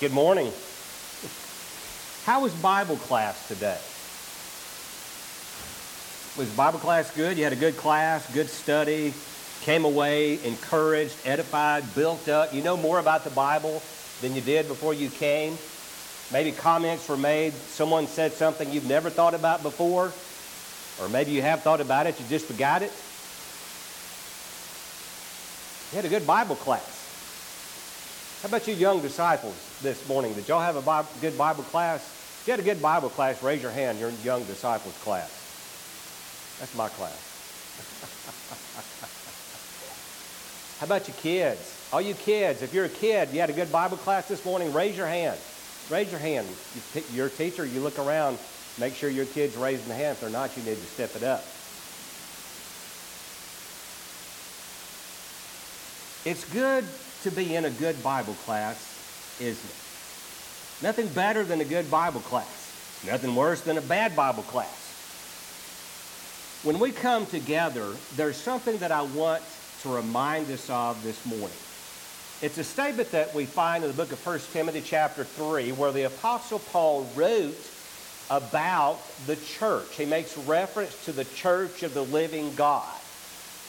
Good morning. How was Bible class today? Was Bible class good? You had a good class, good study, came away encouraged, edified, built up. You know more about the Bible than you did before you came. Maybe comments were made. Someone said something you've never thought about before, or maybe you have thought about it, you just forgot it. You had a good Bible class. How about you young disciples this morning? Did y'all have a Bible, good Bible class? If you had a good Bible class, raise your hand. You're young disciples class. That's my class. How about you kids? All you kids, if you're a kid, you had a good Bible class this morning, raise your hand. Raise your hand. You your teacher, you look around, make sure your kid's raising the hand. If they're not, you need to step it up. It's good to be in a good Bible class, isn't it? Nothing better than a good Bible class. Nothing worse than a bad Bible class. When we come together, there's something that I want to remind us of this morning. It's a statement that we find in the book of 1 Timothy chapter 3 where the apostle Paul wrote about the church. He makes reference to the church of the living God.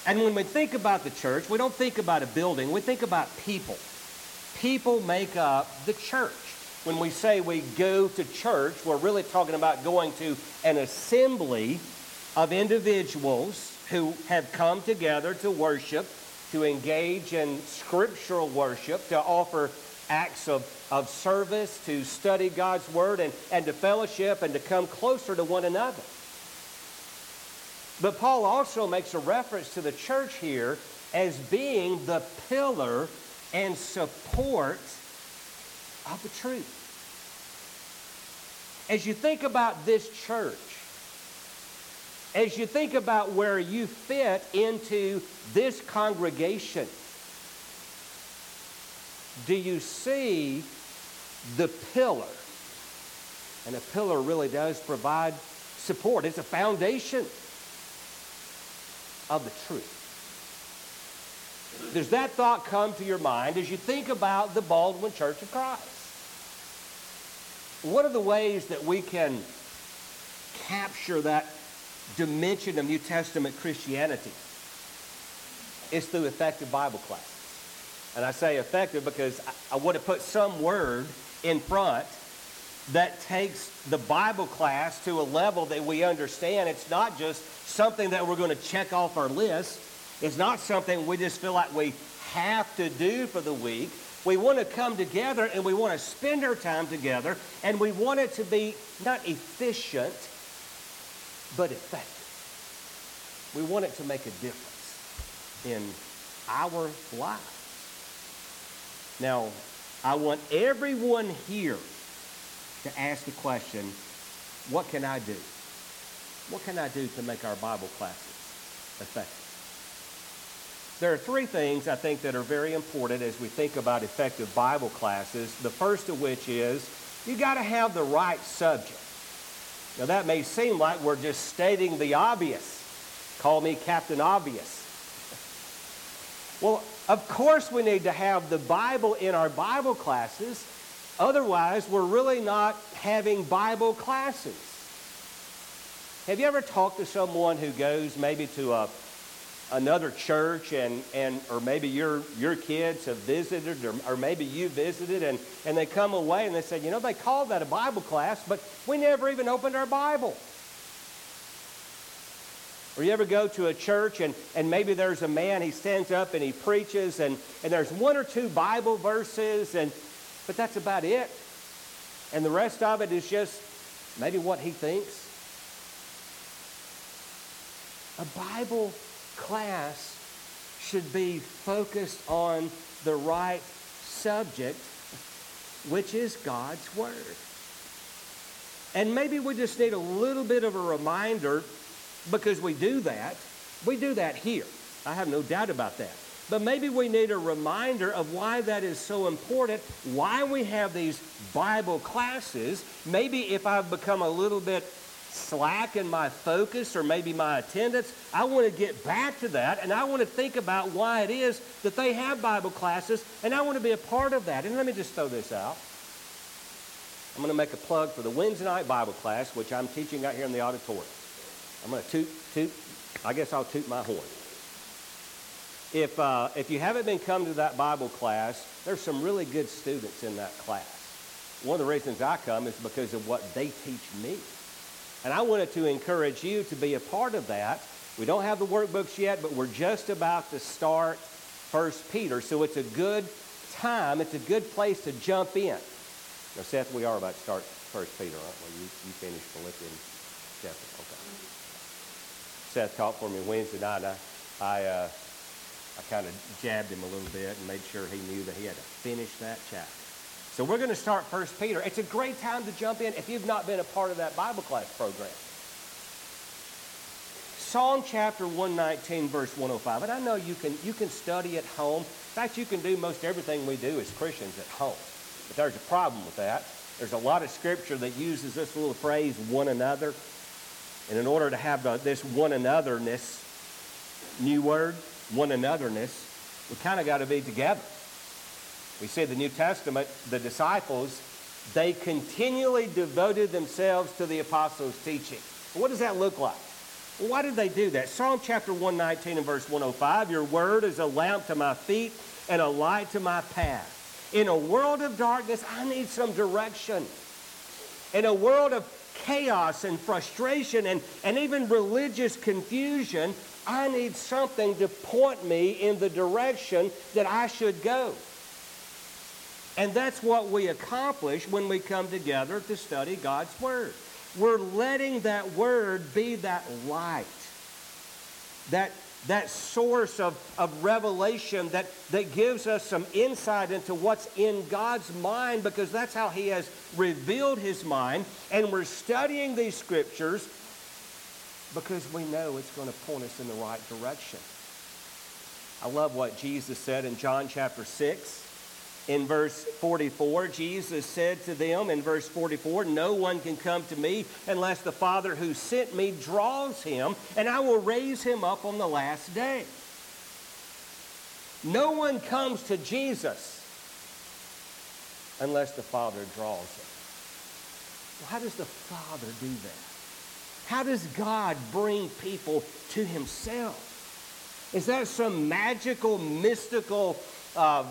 And when we think about the church, we don't think about a building, we think about people. People make up the church. When we say we go to church, we're really talking about going to an assembly of individuals who have come together to worship, to engage in scriptural worship, to offer acts of, of service, to study God's Word, and, and to fellowship and to come closer to one another. But Paul also makes a reference to the church here as being the pillar and support of the truth. As you think about this church, as you think about where you fit into this congregation, do you see the pillar? And a pillar really does provide support, it's a foundation of the truth. Does that thought come to your mind as you think about the Baldwin Church of Christ? What are the ways that we can capture that dimension of New Testament Christianity? It's through effective Bible classes. And I say effective because I, I want to put some word in front that takes the Bible class to a level that we understand it's not just something that we're going to check off our list. It's not something we just feel like we have to do for the week. We want to come together and we want to spend our time together and we want it to be not efficient, but effective. We want it to make a difference in our life. Now, I want everyone here to ask the question, what can I do? What can I do to make our Bible classes effective? There are three things I think that are very important as we think about effective Bible classes. The first of which is you got to have the right subject. Now, that may seem like we're just stating the obvious. Call me Captain Obvious. Well, of course, we need to have the Bible in our Bible classes. Otherwise, we're really not having Bible classes. Have you ever talked to someone who goes maybe to a, another church and, and or maybe your, your kids have visited or, or maybe you visited and, and they come away and they say, you know, they called that a Bible class, but we never even opened our Bible. Or you ever go to a church and, and maybe there's a man, he stands up and he preaches and, and there's one or two Bible verses, and but that's about it. And the rest of it is just maybe what he thinks. A Bible class should be focused on the right subject, which is God's Word. And maybe we just need a little bit of a reminder because we do that. We do that here. I have no doubt about that. But maybe we need a reminder of why that is so important, why we have these Bible classes. Maybe if I've become a little bit slack in my focus or maybe my attendance, I want to get back to that and I want to think about why it is that they have Bible classes and I want to be a part of that. And let me just throw this out. I'm going to make a plug for the Wednesday night Bible class, which I'm teaching out here in the auditorium. I'm going to toot, toot, I guess I'll toot my horn. If, uh, if you haven't been coming to that Bible class, there's some really good students in that class. One of the reasons I come is because of what they teach me. And I wanted to encourage you to be a part of that. We don't have the workbooks yet, but we're just about to start First Peter, so it's a good time, it's a good place to jump in. Now, Seth, we are about to start First Peter, aren't we? You, you finished Philippians chapter. Okay. Seth taught for me Wednesday night. I, I, uh, I kind of jabbed him a little bit and made sure he knew that he had to finish that chapter. So we're going to start First Peter. It's a great time to jump in if you've not been a part of that Bible class program. Psalm chapter 119, verse 105. And I know you can, you can study at home. In fact, you can do most everything we do as Christians at home. But there's a problem with that. There's a lot of scripture that uses this little phrase, one another. And in order to have this one anotherness, new word, one anotherness, we kind of got to be together. We see the New Testament, the disciples, they continually devoted themselves to the apostles' teaching. What does that look like? Why did they do that? Psalm chapter 119 and verse 105 Your word is a lamp to my feet and a light to my path. In a world of darkness, I need some direction. In a world of chaos and frustration and, and even religious confusion, I need something to point me in the direction that I should go. And that's what we accomplish when we come together to study God's Word. We're letting that Word be that light, that that source of, of revelation that, that gives us some insight into what's in God's mind because that's how He has revealed His mind. And we're studying these scriptures because we know it's going to point us in the right direction. I love what Jesus said in John chapter 6. In verse 44, Jesus said to them in verse 44, No one can come to me unless the Father who sent me draws him, and I will raise him up on the last day. No one comes to Jesus unless the Father draws him. Well, how does the Father do that? How does God bring people to himself? Is that some magical, mystical, uh,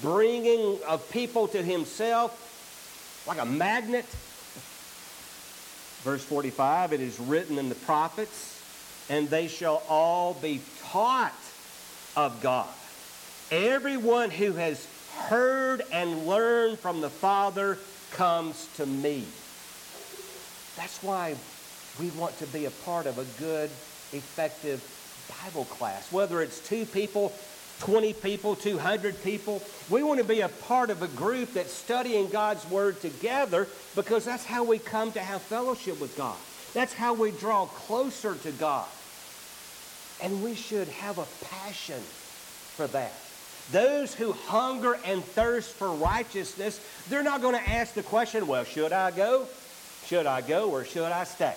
bringing of people to himself like a magnet. Verse 45 it is written in the prophets, and they shall all be taught of God. Everyone who has heard and learned from the Father comes to me. That's why we want to be a part of a good, effective Bible class. Whether it's two people 20 people, 200 people. We want to be a part of a group that's studying God's Word together because that's how we come to have fellowship with God. That's how we draw closer to God. And we should have a passion for that. Those who hunger and thirst for righteousness, they're not going to ask the question, well, should I go? Should I go or should I stay?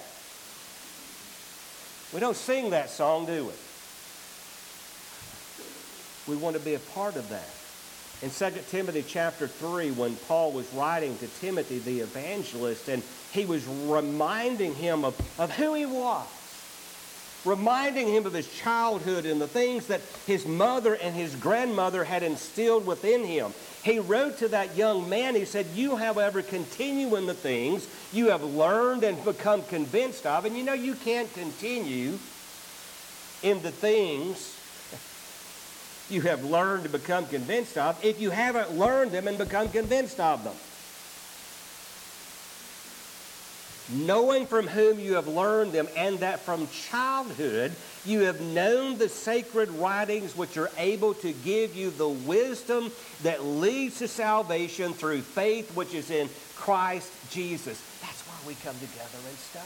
We don't sing that song, do we? we want to be a part of that. In 2 Timothy chapter 3, when Paul was writing to Timothy the evangelist, and he was reminding him of, of who he was, reminding him of his childhood and the things that his mother and his grandmother had instilled within him. He wrote to that young man, he said, You, however, continue in the things you have learned and become convinced of. And you know, you can't continue in the things you have learned to become convinced of if you haven't learned them and become convinced of them. Knowing from whom you have learned them, and that from childhood you have known the sacred writings which are able to give you the wisdom that leads to salvation through faith which is in Christ Jesus. That's why we come together and study.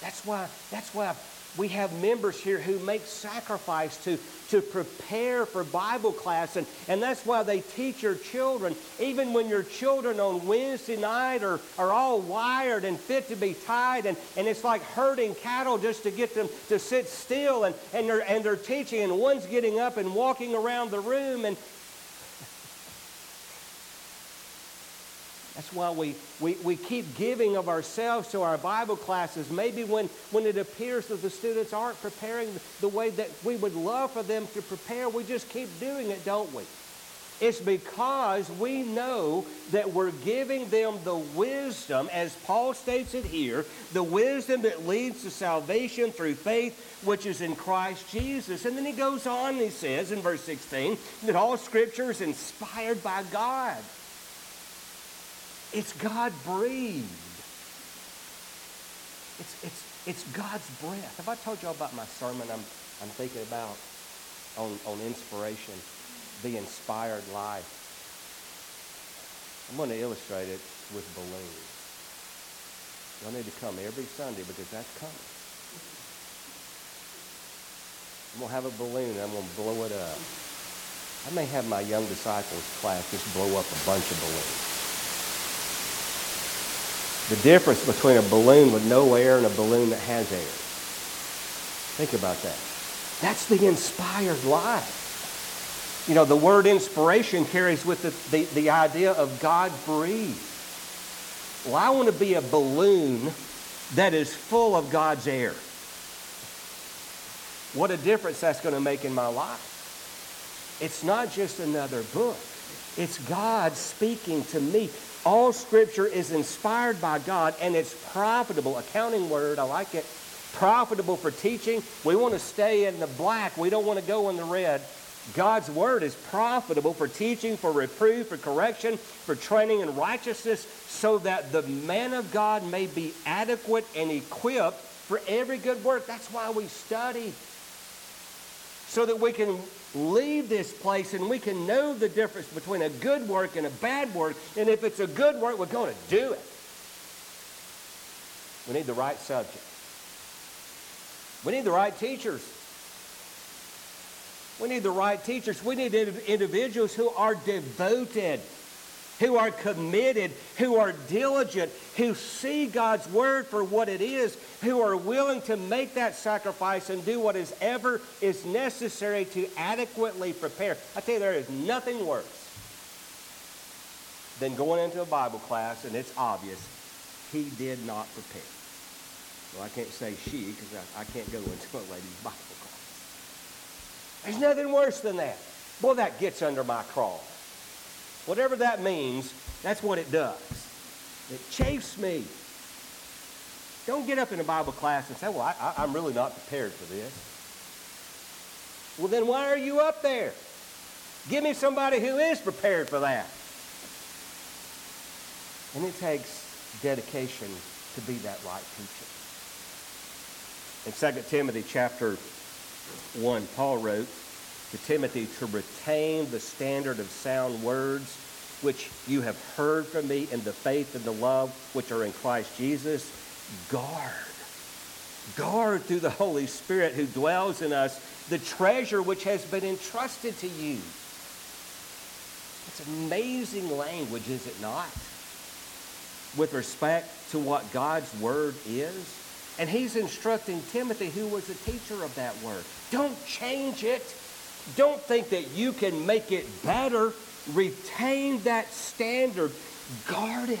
That's why, that's why we have members here who make sacrifice to, to prepare for Bible class, and, and that's why they teach your children. Even when your children on Wednesday night are, are all wired and fit to be tied, and, and it's like herding cattle just to get them to sit still, and, and, they're, and they're teaching, and one's getting up and walking around the room, and That's why we, we, we keep giving of ourselves to our Bible classes. Maybe when, when it appears that the students aren't preparing the way that we would love for them to prepare, we just keep doing it, don't we? It's because we know that we're giving them the wisdom, as Paul states it here, the wisdom that leads to salvation through faith, which is in Christ Jesus. And then he goes on he says in verse 16 that all scripture is inspired by God. It's God breathed. It's, it's, it's God's breath. Have I told y'all about my sermon I'm, I'm thinking about on, on inspiration, the inspired life? I'm going to illustrate it with balloons. Y'all need to come every Sunday because that's coming. I'm going to have a balloon and I'm going to blow it up. I may have my young disciples class just blow up a bunch of balloons. The difference between a balloon with no air and a balloon that has air. Think about that. That's the inspired life. You know, the word inspiration carries with it the, the idea of God breathed. Well, I want to be a balloon that is full of God's air. What a difference that's going to make in my life. It's not just another book. It's God speaking to me. All scripture is inspired by God and it's profitable. Accounting word, I like it. Profitable for teaching. We want to stay in the black. We don't want to go in the red. God's word is profitable for teaching, for reproof, for correction, for training in righteousness, so that the man of God may be adequate and equipped for every good work. That's why we study. So that we can leave this place and we can know the difference between a good work and a bad work. And if it's a good work, we're going to do it. We need the right subject. We need the right teachers. We need the right teachers. We need individuals who are devoted who are committed, who are diligent, who see God's word for what it is, who are willing to make that sacrifice and do what is ever is necessary to adequately prepare. I tell you, there is nothing worse than going into a Bible class and it's obvious he did not prepare. Well, I can't say she because I, I can't go into a lady's Bible class. There's nothing worse than that. Boy, that gets under my craw. Whatever that means, that's what it does. It chafes me. Don't get up in a Bible class and say, well, I, I'm really not prepared for this. Well, then why are you up there? Give me somebody who is prepared for that. And it takes dedication to be that right teacher. In 2 Timothy chapter 1, Paul wrote, to Timothy to retain the standard of sound words which you have heard from me in the faith and the love which are in Christ Jesus. Guard. Guard through the Holy Spirit who dwells in us the treasure which has been entrusted to you. It's amazing language, is it not? With respect to what God's word is. And he's instructing Timothy, who was a teacher of that word. Don't change it. Don't think that you can make it better. Retain that standard. Guard it.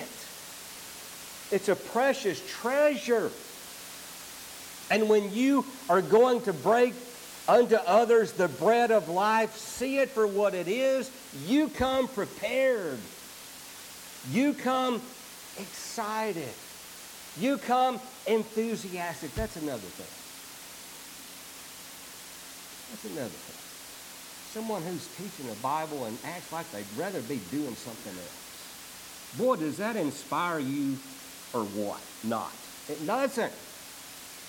It's a precious treasure. And when you are going to break unto others the bread of life, see it for what it is. You come prepared. You come excited. You come enthusiastic. That's another thing. That's another thing someone who's teaching the Bible and acts like they'd rather be doing something else. Boy, does that inspire you or what? Not. It doesn't.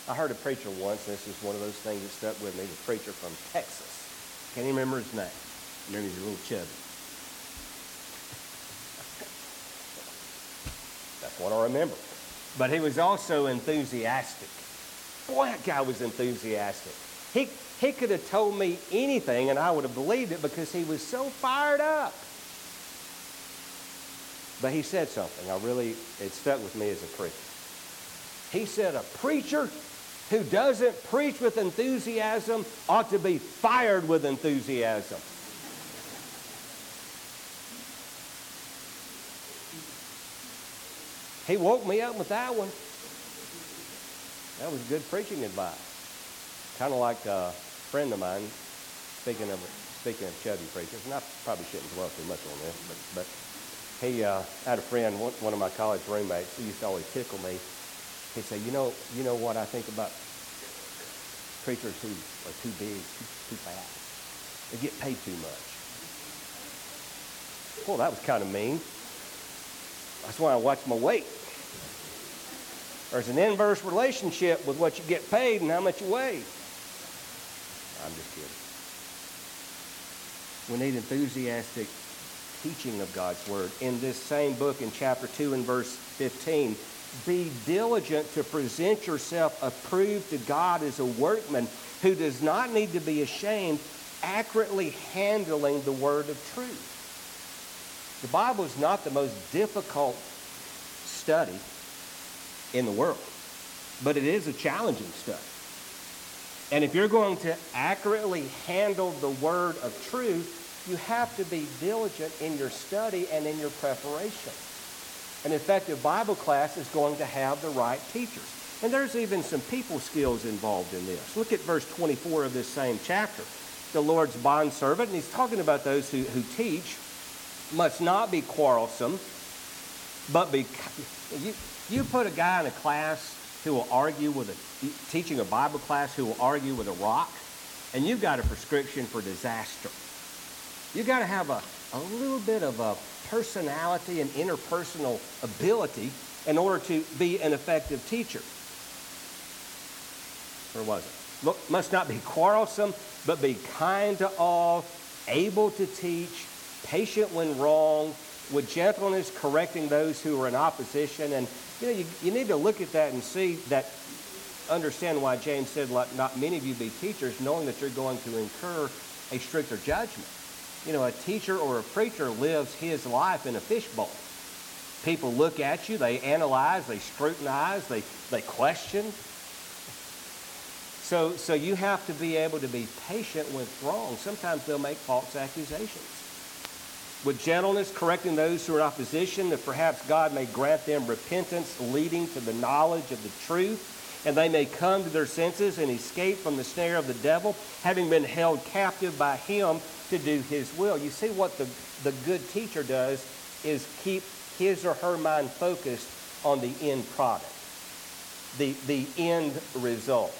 I heard a preacher once, and this is one of those things that stuck with me, the preacher from Texas. Can't even remember his name. I remember he's a little chubby. That's what I remember. But he was also enthusiastic. Boy, that guy was enthusiastic. He, he could have told me anything and I would have believed it because he was so fired up. But he said something. I really, it stuck with me as a preacher. He said, a preacher who doesn't preach with enthusiasm ought to be fired with enthusiasm. He woke me up with that one. That was good preaching advice. Kind of like a friend of mine, speaking of speaking of chubby preachers, and I probably shouldn't dwell too much on this, but, but he uh, had a friend, one, one of my college roommates, he used to always tickle me. He'd say, you know, you know what I think about preachers who are too big, too, too fat. They get paid too much. Well, that was kind of mean. That's why I watch my weight. There's an inverse relationship with what you get paid and how much you weigh. I'm just kidding. We need enthusiastic teaching of God's word. In this same book, in chapter 2 and verse 15, be diligent to present yourself approved to God as a workman who does not need to be ashamed, accurately handling the word of truth. The Bible is not the most difficult study in the world, but it is a challenging study. And if you're going to accurately handle the word of truth, you have to be diligent in your study and in your preparation. An effective Bible class is going to have the right teachers. And there's even some people skills involved in this. Look at verse 24 of this same chapter. The Lord's bondservant, and he's talking about those who, who teach, must not be quarrelsome, but be. You, you put a guy in a class who will argue with a, teaching a Bible class who will argue with a rock, and you've got a prescription for disaster. You've got to have a, a little bit of a personality and interpersonal ability in order to be an effective teacher. Or was it? Look, must not be quarrelsome, but be kind to all, able to teach, patient when wrong, with gentleness correcting those who are in opposition. And you know, you, you need to look at that and see that, understand why James said, let not many of you be teachers, knowing that you're going to incur a stricter judgment. You know, a teacher or a preacher lives his life in a fishbowl. People look at you, they analyze, they scrutinize, they, they question. So, so you have to be able to be patient with wrong. Sometimes they'll make false accusations. With gentleness, correcting those who are in opposition, that perhaps God may grant them repentance leading to the knowledge of the truth, and they may come to their senses and escape from the snare of the devil, having been held captive by him to do his will. You see what the, the good teacher does is keep his or her mind focused on the end product, the, the end result.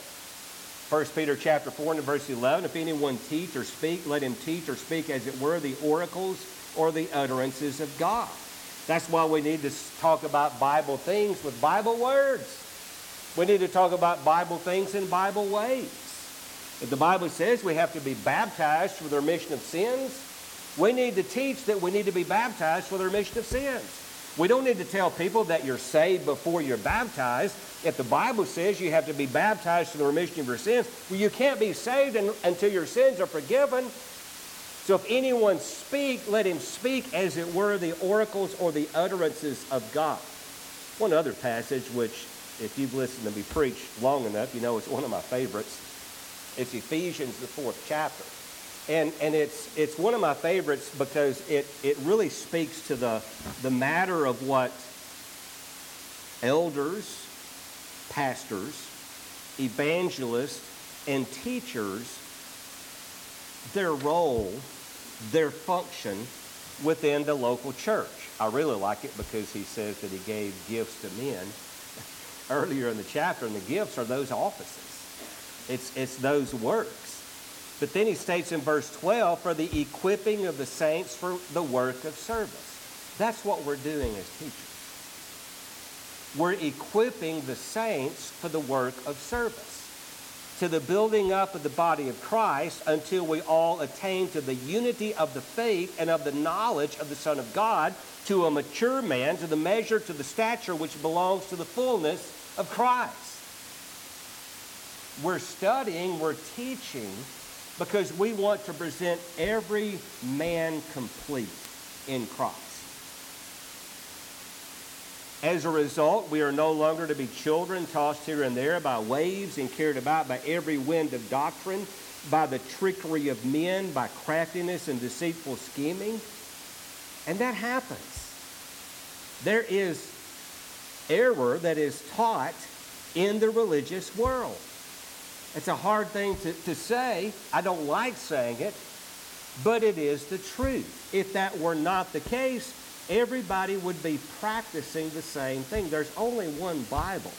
1 Peter chapter 4 and verse 11, if anyone teach or speak, let him teach or speak as it were the oracles or the utterances of God. That's why we need to talk about Bible things with Bible words. We need to talk about Bible things in Bible ways. If the Bible says we have to be baptized for the remission of sins, we need to teach that we need to be baptized for the remission of sins. We don't need to tell people that you're saved before you're baptized. If the Bible says you have to be baptized for the remission of your sins, well, you can't be saved until your sins are forgiven. So if anyone speak, let him speak as it were the oracles or the utterances of God. One other passage, which if you've listened to me preach long enough, you know it's one of my favorites. It's Ephesians, the fourth chapter. And, and it's, it's one of my favorites because it, it really speaks to the, the matter of what elders, pastors, evangelists, and teachers, their role, their function within the local church. I really like it because he says that he gave gifts to men earlier in the chapter, and the gifts are those offices. It's, it's those works. But then he states in verse 12, for the equipping of the saints for the work of service. That's what we're doing as teachers. We're equipping the saints for the work of service, to the building up of the body of Christ until we all attain to the unity of the faith and of the knowledge of the Son of God, to a mature man, to the measure, to the stature which belongs to the fullness of Christ. We're studying, we're teaching because we want to present every man complete in Christ. As a result, we are no longer to be children tossed here and there by waves and carried about by every wind of doctrine, by the trickery of men, by craftiness and deceitful scheming. And that happens. There is error that is taught in the religious world. It's a hard thing to, to say. I don't like saying it, but it is the truth. If that were not the case, everybody would be practicing the same thing. There's only one Bible.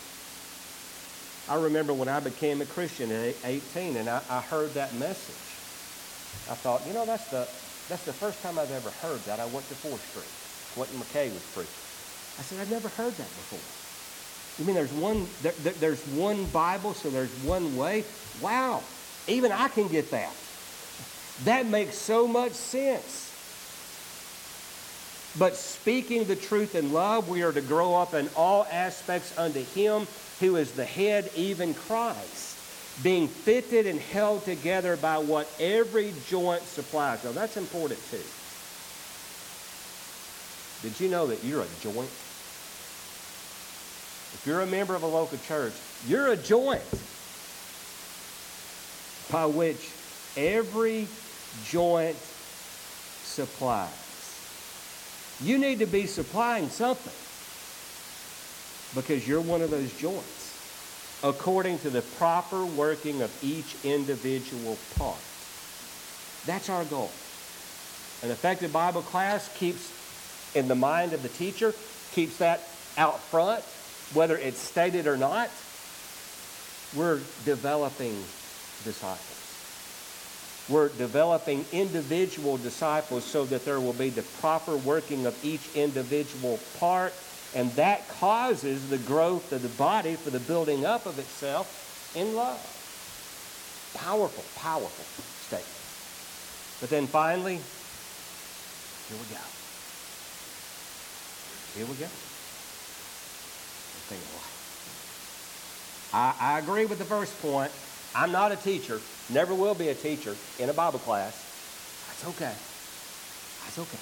I remember when I became a Christian at 18 and I, I heard that message. I thought, you know, that's the, that's the first time I've ever heard that. I went to 4th Street. Quentin McKay was preaching. I said, I've never heard that before. You mean there's one, there, there's one Bible, so there's one way? Wow, even I can get that. That makes so much sense. But speaking the truth in love, we are to grow up in all aspects unto Him who is the head, even Christ, being fitted and held together by what every joint supplies. Now, that's important too. Did you know that you're a joint? If you're a member of a local church, you're a joint by which every joint supplies. You need to be supplying something because you're one of those joints according to the proper working of each individual part. That's our goal. An effective Bible class keeps in the mind of the teacher, keeps that out front, whether it's stated or not. We're developing disciples. We're developing individual disciples so that there will be the proper working of each individual part, and that causes the growth of the body for the building up of itself in love. Powerful, powerful statement. But then finally, here we go. Here we go. I, I agree with the first point. I'm not a teacher, never will be a teacher in a Bible class. That's okay. That's okay.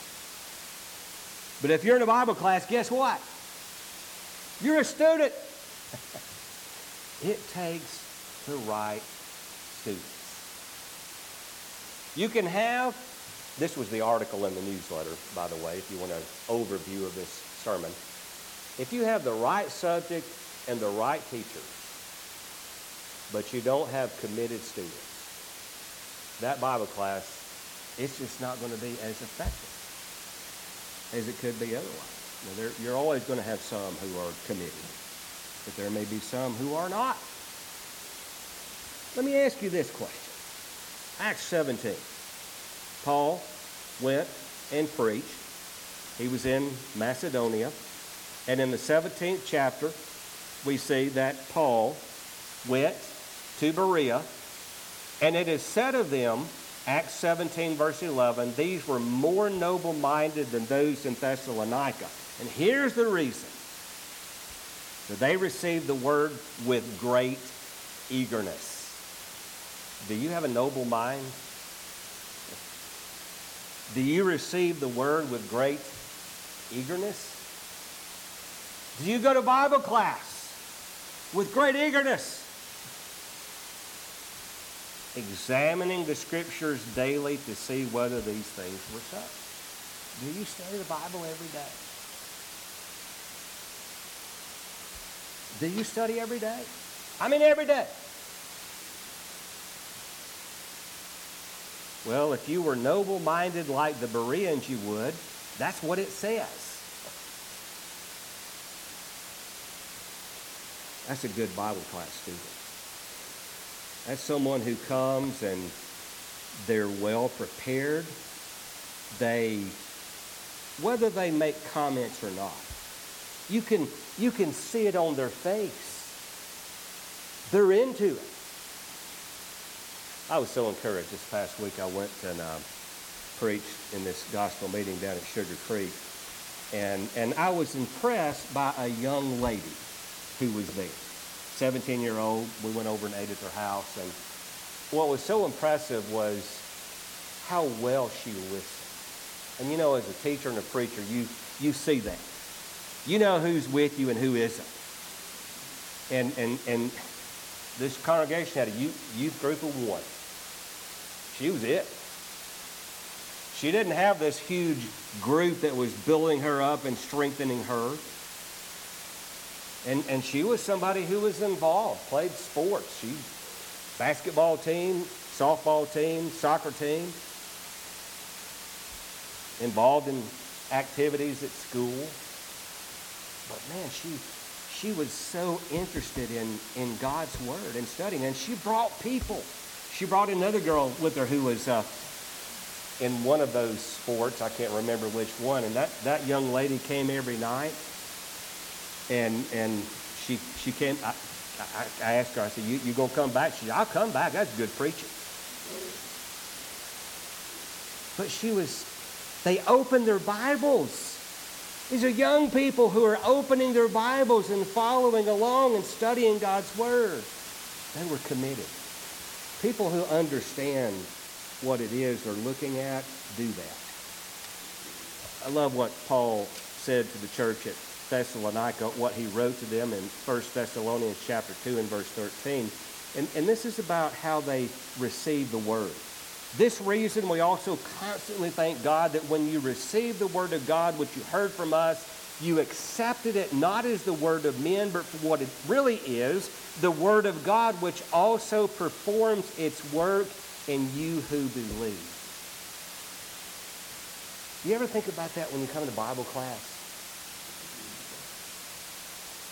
But if you're in a Bible class, guess what? You're a student. it takes the right students. You can have, this was the article in the newsletter, by the way, if you want an overview of this sermon. If you have the right subject and the right teacher, but you don't have committed students, that Bible class, it's just not going to be as effective as it could be otherwise. Now, you're always going to have some who are committed, but there may be some who are not. Let me ask you this question. Acts 17. Paul went and preached he was in Macedonia. And in the 17th chapter, we see that Paul went to Berea. And it is said of them, Acts 17, verse 11, these were more noble minded than those in Thessalonica. And here's the reason that they received the word with great eagerness. Do you have a noble mind? Do you receive the word with great eagerness? Do you go to Bible class with great eagerness? Examining the scriptures daily to see whether these things were so. Do you study the Bible every day? Do you study every day? I mean, every day. Well, if you were noble minded like the Bereans, you would. That's what it says. That's a good Bible class student. That's someone who comes and they're well prepared. They, whether they make comments or not, you can, you can see it on their face. They're into it. I was so encouraged this past week. I went and uh, preached in this gospel meeting down at Sugar Creek. And, and I was impressed by a young lady who was there. 17 year old. We went over and ate at their house. And what was so impressive was how well she listened. And you know, as a teacher and a preacher, you, you see that. You know who's with you and who isn't. And, and, and this congregation had a youth, youth group of one. She was it. She didn't have this huge group that was building her up and strengthening her. And, and she was somebody who was involved, played sports. She basketball team, softball team, soccer team, involved in activities at school. But man, she she was so interested in, in God's word and studying, and she brought people. She brought another girl with her who was uh, in one of those sports. I can't remember which one. And that, that young lady came every night, and and she she came. I, I, I asked her. I said, "You you gonna come back?" She said, "I'll come back. That's good preaching." But she was. They opened their Bibles. These are young people who are opening their Bibles and following along and studying God's Word. They were committed. People who understand what it is they're looking at do that. I love what Paul said to the church at Thessalonica, what he wrote to them in 1 Thessalonians chapter 2 and verse 13. And, and this is about how they received the word. This reason we also constantly thank God that when you received the word of God, which you heard from us, you accepted it not as the word of men, but for what it really is, the word of God, which also performs its work in you who believe. You ever think about that when you come to Bible class?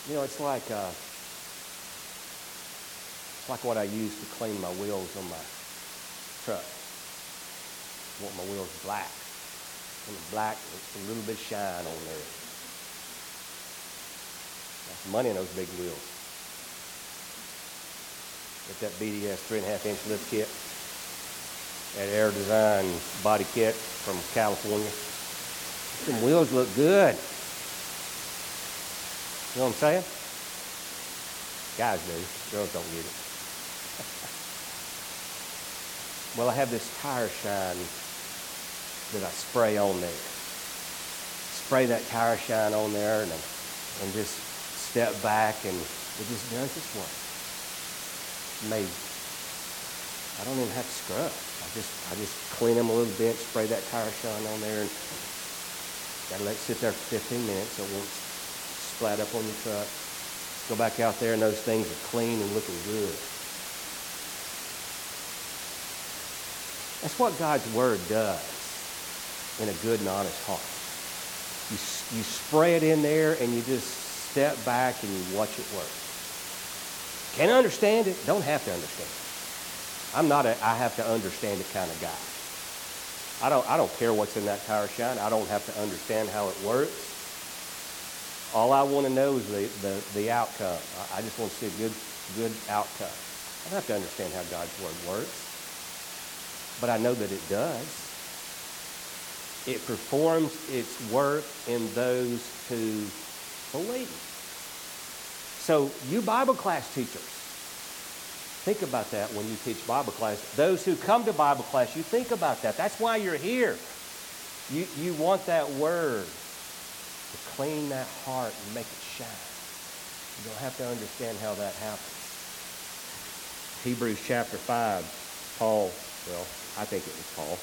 You know, it's like uh, it's like what I use to clean my wheels on my truck. I want my wheels black. And the black, with a little bit shine on there. That's money in those big wheels. Get that BDS three and a half inch lift kit that Air Design body kit from California. Some wheels look good. You know what I'm saying? Guys do. Girls don't get it. well, I have this tire shine that I spray on there. Spray that tire shine on there and, and just step back and it just does its work. Maybe. I don't even have to scrub. I just I just clean them a little bit, spray that tire shine on there, and gotta let it sit there for 15 minutes so it won't splat up on your truck. Go back out there and those things are clean and looking good. That's what God's Word does in a good and honest heart. You, you spray it in there and you just step back and you watch it work. Can't understand it, don't have to understand it. I'm not a I have to understand it kind of guy. I don't I don't care what's in that tire shine. I don't have to understand how it works. All I want to know is the, the, the outcome. I, just want to see a good good outcome. I don't have to understand how God's word works. But I know that it does. It performs its work in those who believe. So you Bible class teachers, Think about that when you teach Bible class. Those who come to Bible class, you think about that. That's why you're here. You, you want that word to clean that heart and make it shine. You don't have to understand how that happens. Hebrews chapter 5, Paul, well, I think it was Paul.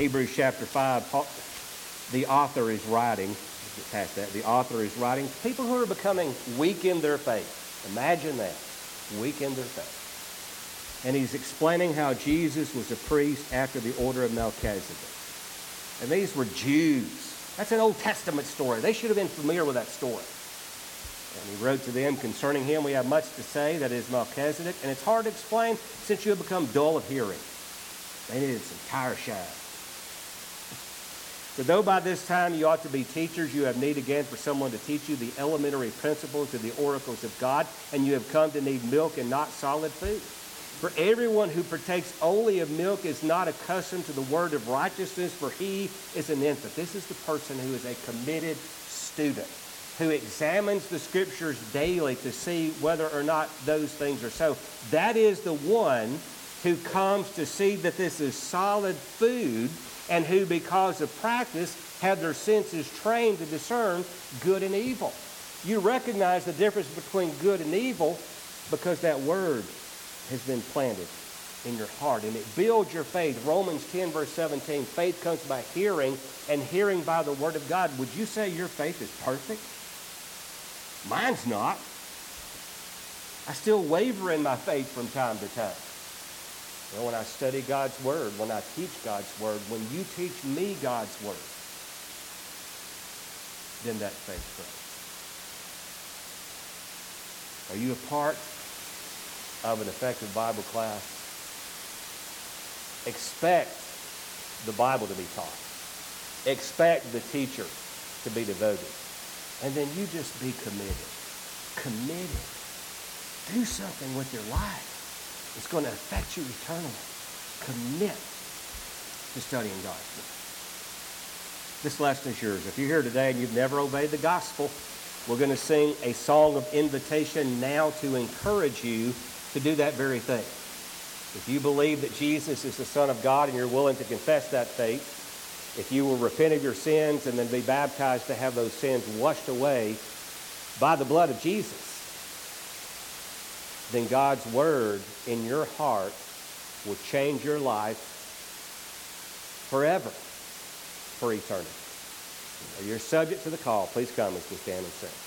Hebrews chapter 5, Paul, the author is writing, get past that, the author is writing people who are becoming weak in their faith. Imagine that weak in their faith. And he's explaining how Jesus was a priest after the order of Melchizedek. And these were Jews. That's an Old Testament story. They should have been familiar with that story. And he wrote to them concerning him, we have much to say, that is Melchizedek, and it's hard to explain since you have become dull of hearing. They needed some tire shine. For though by this time you ought to be teachers, you have need again for someone to teach you the elementary principles of the oracles of God, and you have come to need milk and not solid food. For everyone who partakes only of milk is not accustomed to the word of righteousness, for he is an infant. This is the person who is a committed student, who examines the scriptures daily to see whether or not those things are so. That is the one who comes to see that this is solid food and who, because of practice, have their senses trained to discern good and evil. You recognize the difference between good and evil because that word has been planted in your heart and it builds your faith. Romans 10, verse 17 faith comes by hearing, and hearing by the word of God. Would you say your faith is perfect? Mine's not. I still waver in my faith from time to time. Well, when I study God's Word, when I teach God's Word, when you teach me God's Word, then that faith grows. Are you a part of an effective Bible class? Expect the Bible to be taught. Expect the teacher to be devoted. And then you just be committed. Committed. Do something with your life. It's going to affect you eternally. Commit to studying God's Word. This lesson is yours. If you're here today and you've never obeyed the gospel, we're going to sing a song of invitation now to encourage you to do that very thing. If you believe that Jesus is the Son of God and you're willing to confess that faith, if you will repent of your sins and then be baptized to have those sins washed away by the blood of Jesus, then God's Word in your heart will change your life forever, for eternity. You're subject to the call. Please come as we stand and sing.